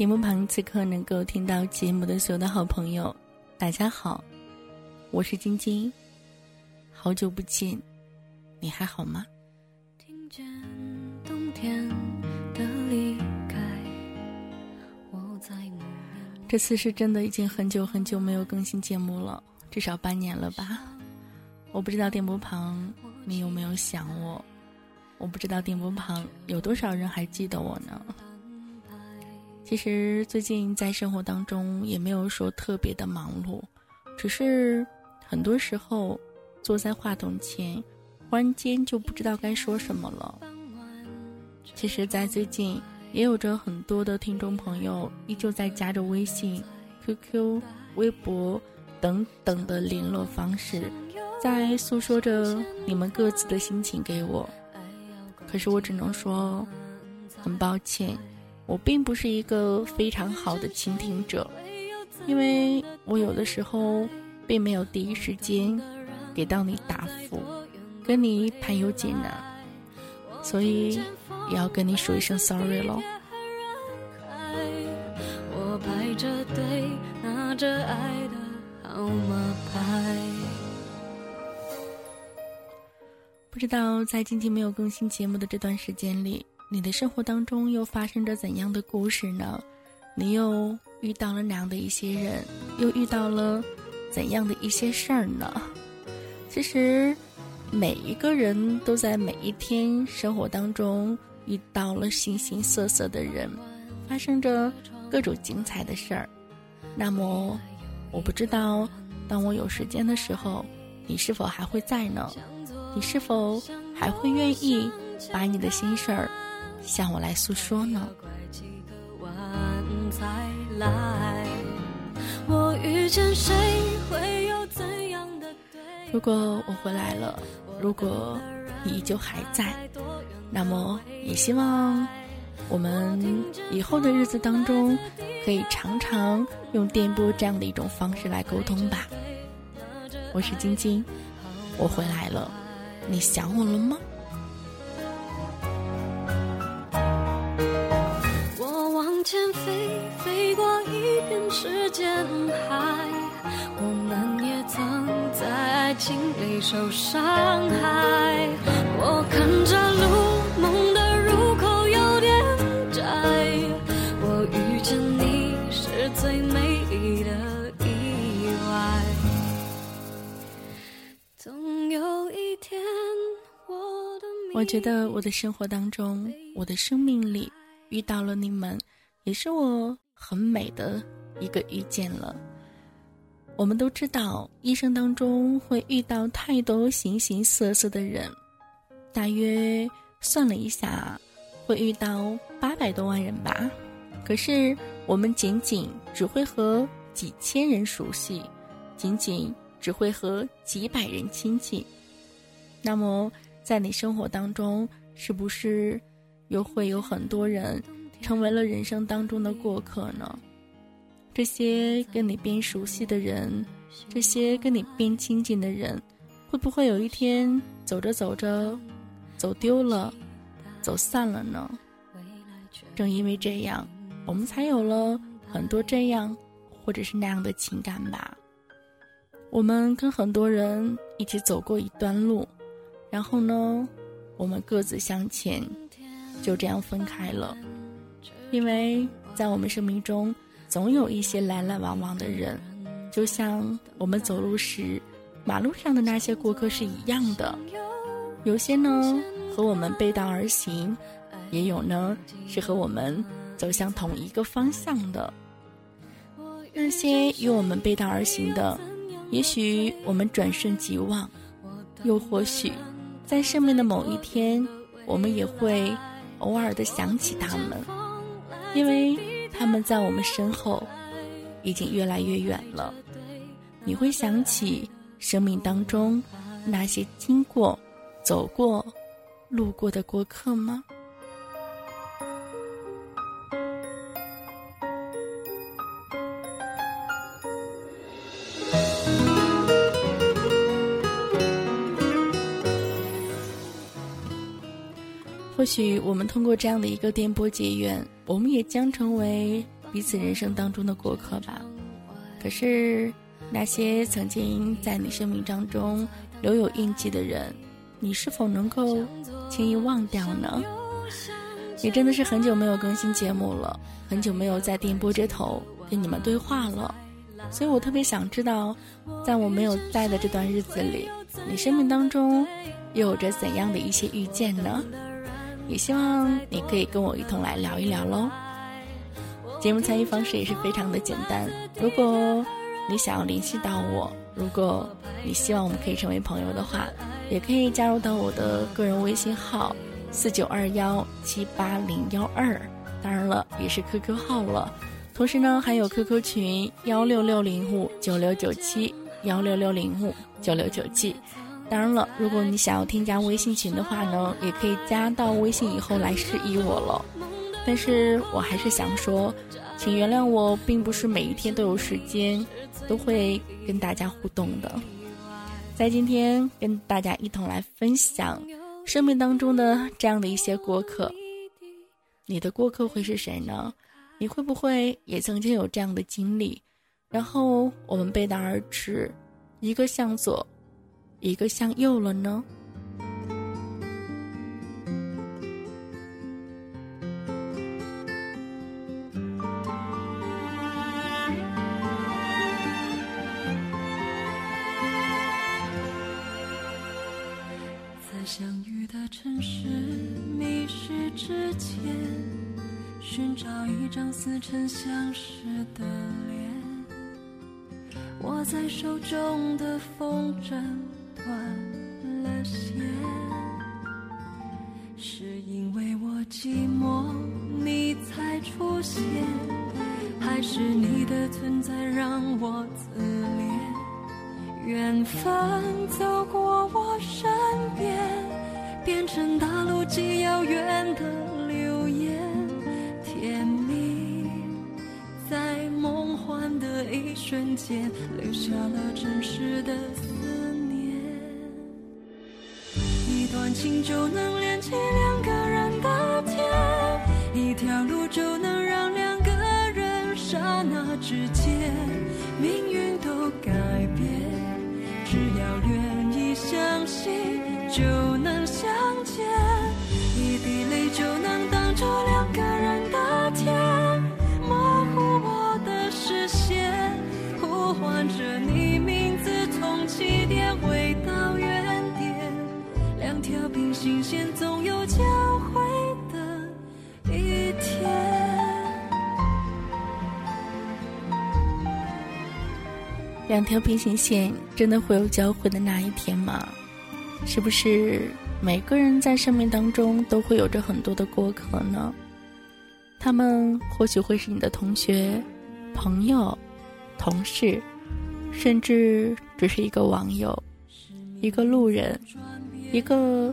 屏幕旁此刻能够听到节目的所有的好朋友，大家好，我是晶晶，好久不见，你还好吗？听见冬天的离开，我在这次是真的已经很久很久没有更新节目了，至少半年了吧？我不知道电波旁你有没有想我，我不知道电波旁有多少人还记得我呢？其实最近在生活当中也没有说特别的忙碌，只是很多时候坐在话筒前，忽然间就不知道该说什么了。其实，在最近也有着很多的听众朋友依旧在加着微信、QQ、微博等等的联络方式，在诉说着你们各自的心情给我。可是我只能说，很抱歉。我并不是一个非常好的倾听者，因为我有的时候并没有第一时间给到你答复，跟你排忧解难，所以也要跟你说一声 sorry 喽。不知道在今天没有更新节目的这段时间里。你的生活当中又发生着怎样的故事呢？你又遇到了哪样的一些人？又遇到了怎样的一些事儿呢？其实，每一个人都在每一天生活当中遇到了形形色色的人，发生着各种精彩的事儿。那么，我不知道，当我有时间的时候，你是否还会在呢？你是否还会愿意把你的心事儿？向我来诉说呢。如果我回来了，如果你依旧还在，那么也希望我们以后的日子当中，可以常常用电波这样的一种方式来沟通吧。我是晶晶，我回来了，你想我了吗？爱情里受伤害。我看着路，梦的入口有点窄。我遇见你是最美丽的意外。总有一天，我的我觉得我的生活当中，我的生命里遇到了你们。也是我很美的一个遇见了。我们都知道，一生当中会遇到太多形形色色的人，大约算了一下，会遇到八百多万人吧。可是我们仅仅只会和几千人熟悉，仅仅只会和几百人亲近。那么，在你生活当中，是不是又会有很多人？成为了人生当中的过客呢？这些跟你变熟悉的人，这些跟你变亲近的人，会不会有一天走着走着，走丢了，走散了呢？正因为这样，我们才有了很多这样或者是那样的情感吧。我们跟很多人一起走过一段路，然后呢，我们各自向前，就这样分开了。因为在我们生命中，总有一些来来往往的人，就像我们走路时，马路上的那些过客是一样的。有些呢和我们背道而行，也有呢是和我们走向同一个方向的。那些与我们背道而行的，也许我们转瞬即忘，又或许，在生命的某一天，我们也会偶尔的想起他们。因为他们在我们身后，已经越来越远了。你会想起生命当中那些经过、走过、路过的过客吗？或许我们通过这样的一个电波结缘，我们也将成为彼此人生当中的过客吧。可是，那些曾经在你生命当中留有印记的人，你是否能够轻易忘掉呢？也真的是很久没有更新节目了，很久没有在电波这头跟你们对话了，所以我特别想知道，在我没有在的这段日子里，你生命当中又有着怎样的一些遇见呢？也希望你可以跟我一同来聊一聊喽。节目参与方式也是非常的简单，如果你想要联系到我，如果你希望我们可以成为朋友的话，也可以加入到我的个人微信号。四九二幺七八零幺二，当然了，也是 QQ 号了。同时呢，还有 QQ 群幺六六零五九六九七幺六六零五九六九七。当然了，如果你想要添加微信群的话呢，也可以加到微信以后来示意我了。但是我还是想说，请原谅我，并不是每一天都有时间，都会跟大家互动的。在今天跟大家一同来分享。生命当中的这样的一些过客，你的过客会是谁呢？你会不会也曾经有这样的经历？然后我们背道而驰，一个向左，一个向右了呢？在相遇的城市迷失之前，寻找一张似曾相识的脸。握在手中的风筝的存在让我自怜？缘分走过我身边。变成大陆极遥远的流言，甜蜜在梦幻的一瞬间，留下了真实的思念。一段情就能连起两个之间命运都改变。只要愿意相信。就能相见，两条平行线真的会有交汇的那一天吗？是不是每个人在生命当中都会有着很多的过客呢？他们或许会是你的同学、朋友、同事，甚至只是一个网友、一个路人、一个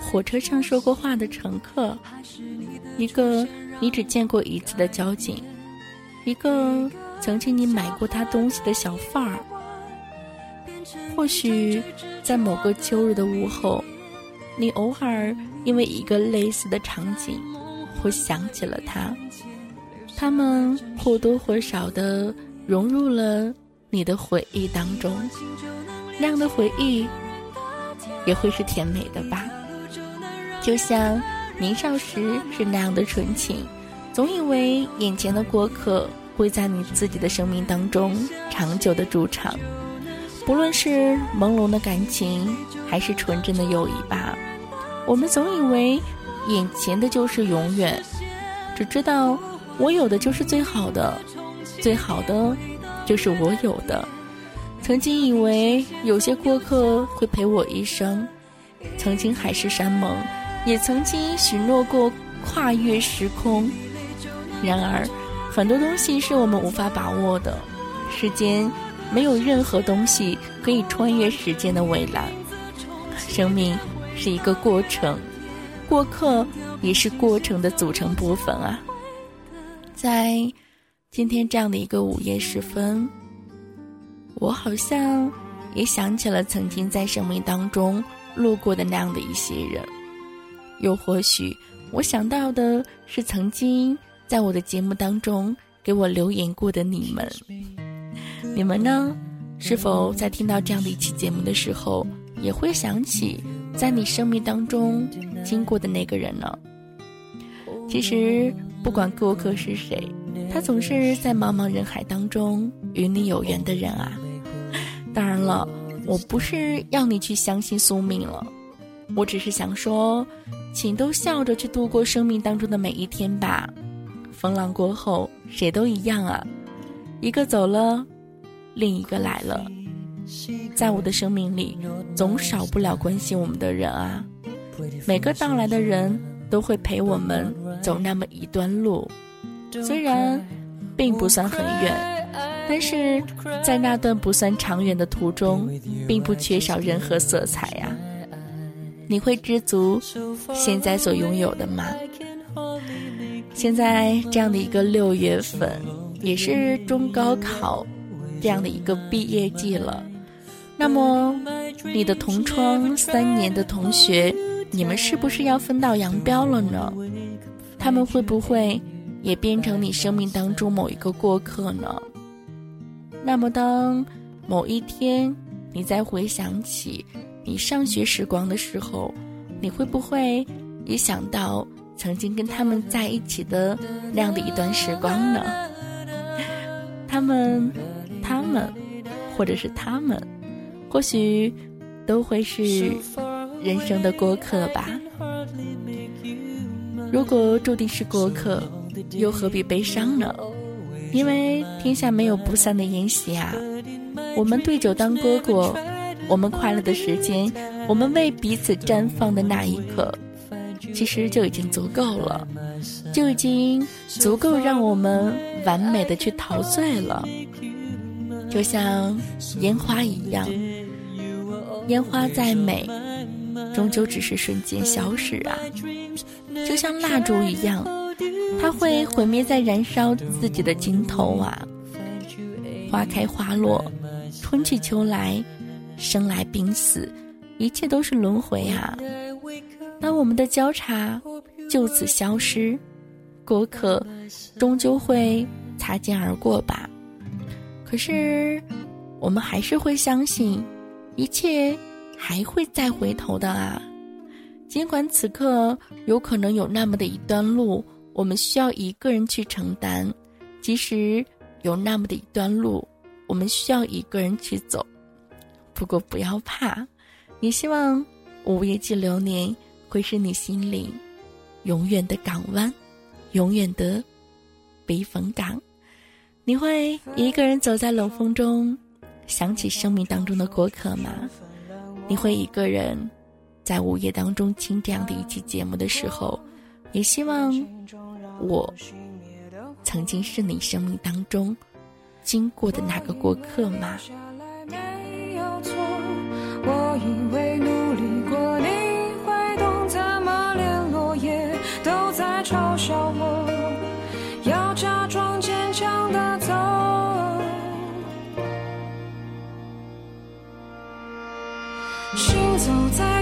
火车上说过话的乘客、一个你只见过一次的交警、一个曾经你买过他东西的小贩儿。或许，在某个秋日的午后，你偶尔因为一个类似的场景，会想起了他。他们或多或少的融入了你的回忆当中，那样的回忆也会是甜美的吧？就像年少时是那样的纯情，总以为眼前的过客会在你自己的生命当中长久的驻场。不论是朦胧的感情，还是纯真的友谊吧，我们总以为眼前的就是永远，只知道我有的就是最好的，最好的就是我有的。曾经以为有些过客会陪我一生，曾经海誓山盟，也曾经许诺过跨越时空。然而，很多东西是我们无法把握的，时间。没有任何东西可以穿越时间的围栏。生命是一个过程，过客也是过程的组成部分啊。在今天这样的一个午夜时分，我好像也想起了曾经在生命当中路过的那样的一些人，又或许我想到的是曾经在我的节目当中给我留言过的你们，你们呢？是否在听到这样的一期节目的时候，也会想起在你生命当中经过的那个人呢？其实，不管过客是谁，他总是在茫茫人海当中与你有缘的人啊。当然了，我不是要你去相信宿命了，我只是想说，请都笑着去度过生命当中的每一天吧。风浪过后，谁都一样啊，一个走了，另一个来了。在我的生命里，总少不了关心我们的人啊。每个到来的人都会陪我们走那么一段路，虽然并不算很远。但是在那段不算长远的途中，并不缺少任何色彩呀。你会知足现在所拥有的吗？现在这样的一个六月份，也是中高考这样的一个毕业季了。那么，你的同窗三年的同学，你们是不是要分道扬镳了呢？他们会不会也变成你生命当中某一个过客呢？那么，当某一天你再回想起你上学时光的时候，你会不会也想到曾经跟他们在一起的那样的一段时光呢？他们、他们，或者是他们，或许都会是人生的过客吧。如果注定是过客，又何必悲伤呢？因为天下没有不散的宴席啊！我们对酒当歌过，我们快乐的时间，我们为彼此绽放的那一刻，其实就已经足够了，就已经足够让我们完美的去陶醉了。就像烟花一样，烟花再美，终究只是瞬间消逝啊！就像蜡烛一样。它会毁灭在燃烧自己的尽头啊！花开花落，春去秋来，生来病死，一切都是轮回啊！当我们的交叉就此消失，过客终究会擦肩而过吧。可是，我们还是会相信，一切还会再回头的啊！尽管此刻有可能有那么的一段路。我们需要一个人去承担，即使有那么的一段路，我们需要一个人去走。不过不要怕，你希望午夜寄流年会是你心里永远的港湾，永远的避风港。你会一个人走在冷风中，想起生命当中的过客吗？你会一个人在午夜当中听这样的一期节目的时候？也希望我曾经是你生命当中经过的那个过客吗？我以为行走在。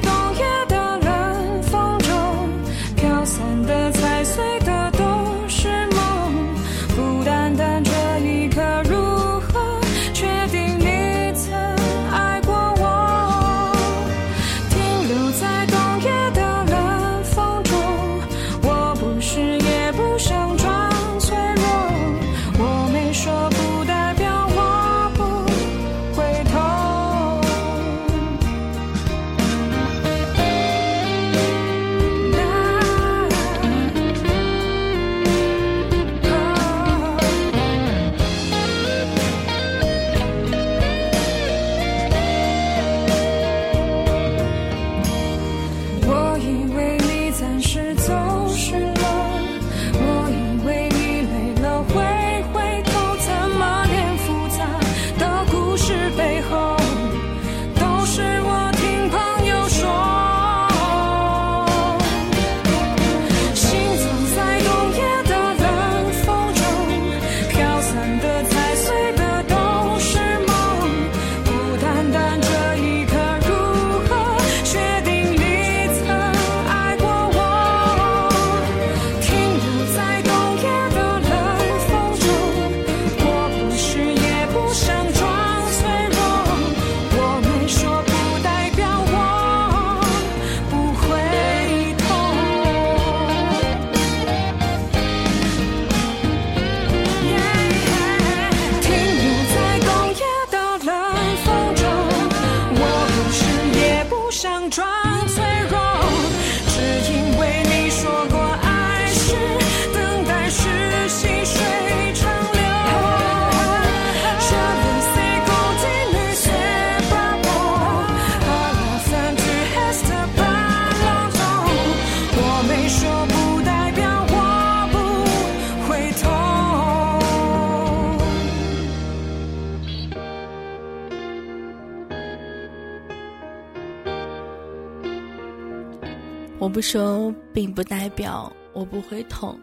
我不说，并不代表我不会痛。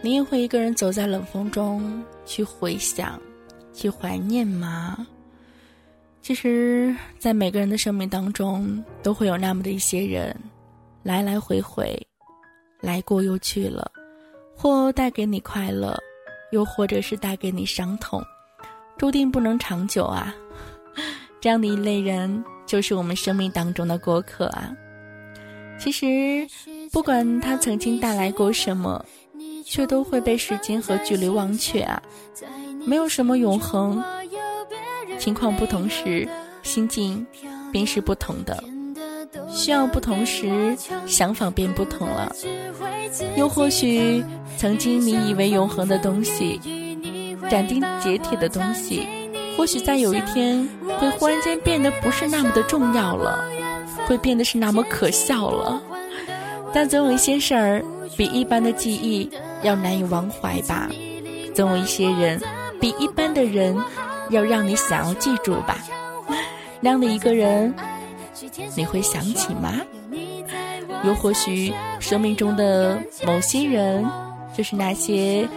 你也会一个人走在冷风中，去回想，去怀念吗？其实，在每个人的生命当中，都会有那么的一些人，来来回回，来过又去了，或带给你快乐，又或者是带给你伤痛，注定不能长久啊。这样的一类人，就是我们生命当中的过客啊。其实，不管它曾经带来过什么。却都会被时间和距离忘却啊！没有什么永恒，情况不同时，心境便是不同的。需要不同时，想法便不同了。又或许，曾经你以为永恒的东西，斩钉截铁的东西，或许在有一天会忽然间变得不是那么的重要了，会变得是那么可笑了。但总有一些事儿，比一般的记忆。要难以忘怀吧，总有一些人比一般的人要让你想要记住吧。那样的一个人，你会想起吗？又或许生命中的某些人，就是那些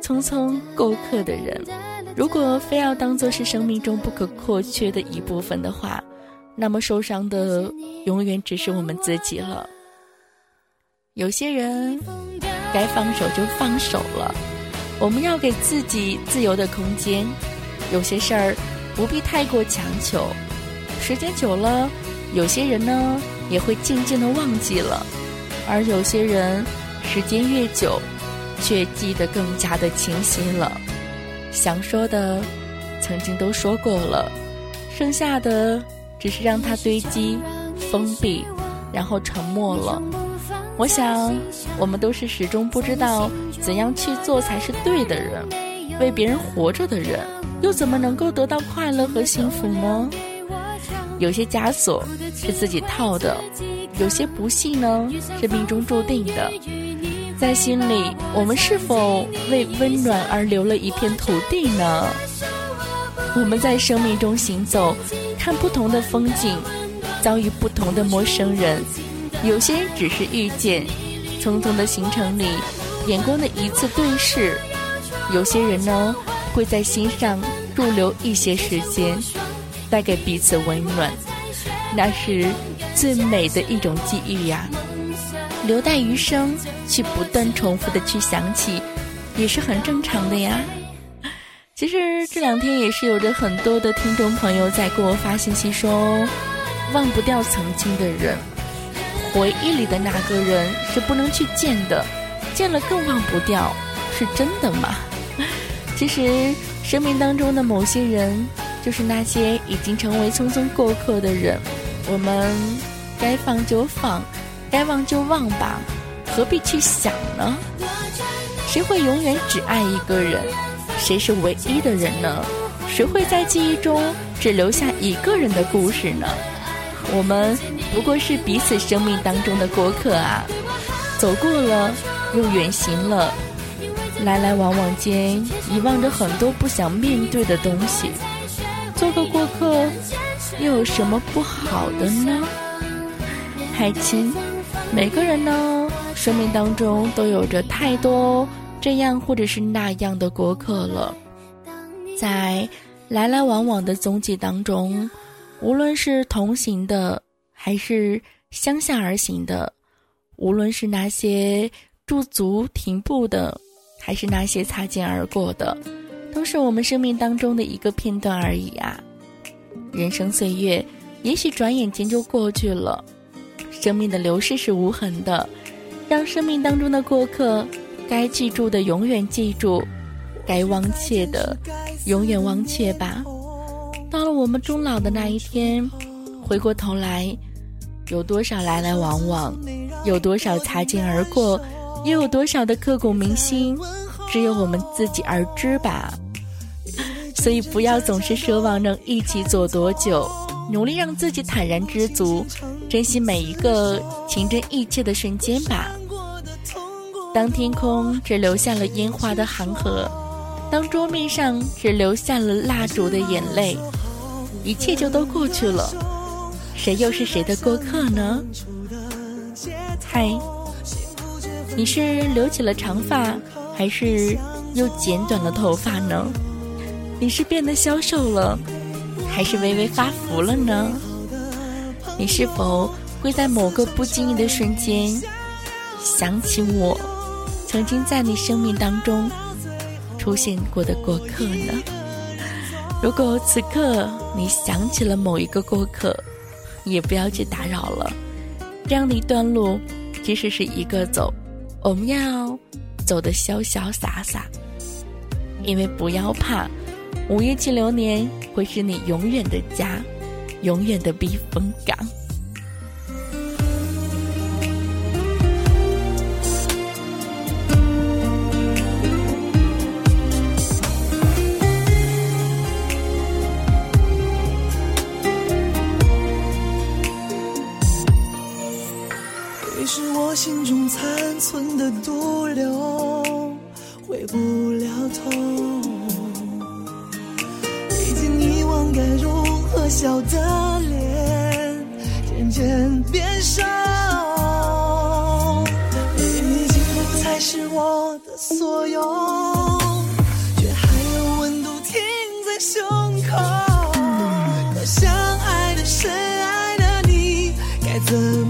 匆匆过客的人。如果非要当做是生命中不可或缺的一部分的话，那么受伤的永远只是我们自己了。有些人。该放手就放手了，我们要给自己自由的空间。有些事儿不必太过强求，时间久了，有些人呢也会渐渐的忘记了，而有些人时间越久，却记得更加的清晰了。想说的，曾经都说过了，剩下的只是让它堆积、封闭，然后沉默了。我想，我们都是始终不知道怎样去做才是对的人，为别人活着的人，又怎么能够得到快乐和幸福呢？有些枷锁是自己套的，有些不幸呢是命中注定的。在心里，我们是否为温暖而留了一片土地呢？我们在生命中行走，看不同的风景，遭遇不同的陌生人。有些人只是遇见，匆匆的行程里，眼光的一次对视；有些人呢，会在心上驻留一些时间，带给彼此温暖，那是最美的一种记忆呀。留待余生去不断重复的去想起，也是很正常的呀。其实这两天也是有着很多的听众朋友在给我发信息说，忘不掉曾经的人。回忆里的那个人是不能去见的，见了更忘不掉，是真的吗？其实，生命当中的某些人，就是那些已经成为匆匆过客的人。我们该放就放，该忘就忘吧，何必去想呢？谁会永远只爱一个人？谁是唯一的人呢？谁会在记忆中只留下一个人的故事呢？我们不过是彼此生命当中的过客啊，走过了，又远行了，来来往往间遗忘着很多不想面对的东西。做个过客，又有什么不好的呢？海清，每个人呢，生命当中都有着太多这样或者是那样的过客了，在来来往往的踪迹当中。无论是同行的，还是相向而行的；无论是那些驻足停步的，还是那些擦肩而过的，都是我们生命当中的一个片段而已啊！人生岁月，也许转眼间就过去了。生命的流逝是无痕的，让生命当中的过客，该记住的永远记住，该忘却的永远忘却吧。到了我们终老的那一天，回过头来，有多少来来往往，有多少擦肩而过，又有多少的刻骨铭心，只有我们自己而知吧。所以，不要总是奢望能一起走多久，努力让自己坦然知足，珍惜每一个情真意切的瞬间吧。当天空只留下了烟花的航河，当桌面上只留下了蜡烛的眼泪。一切就都过去了，谁又是谁的过客呢？嗨？你是留起了长发，还是又剪短了头发呢？你是变得消瘦了，还是微微发福了呢？你是否会在某个不经意的瞬间想起我曾经在你生命当中出现过的过客呢？如果此刻你想起了某一个过客，也不要去打扰了。这样的一段路，即使是一个走，我们要走的潇潇洒洒，因为不要怕，五月七流年会是你永远的家。永远的避风港。我心中残存的毒瘤，回不了头，已经遗忘该如何笑的脸。渐变瘦，你已经不再是我的所有，却还有温度停在胸口。可相爱的、深爱的你，该怎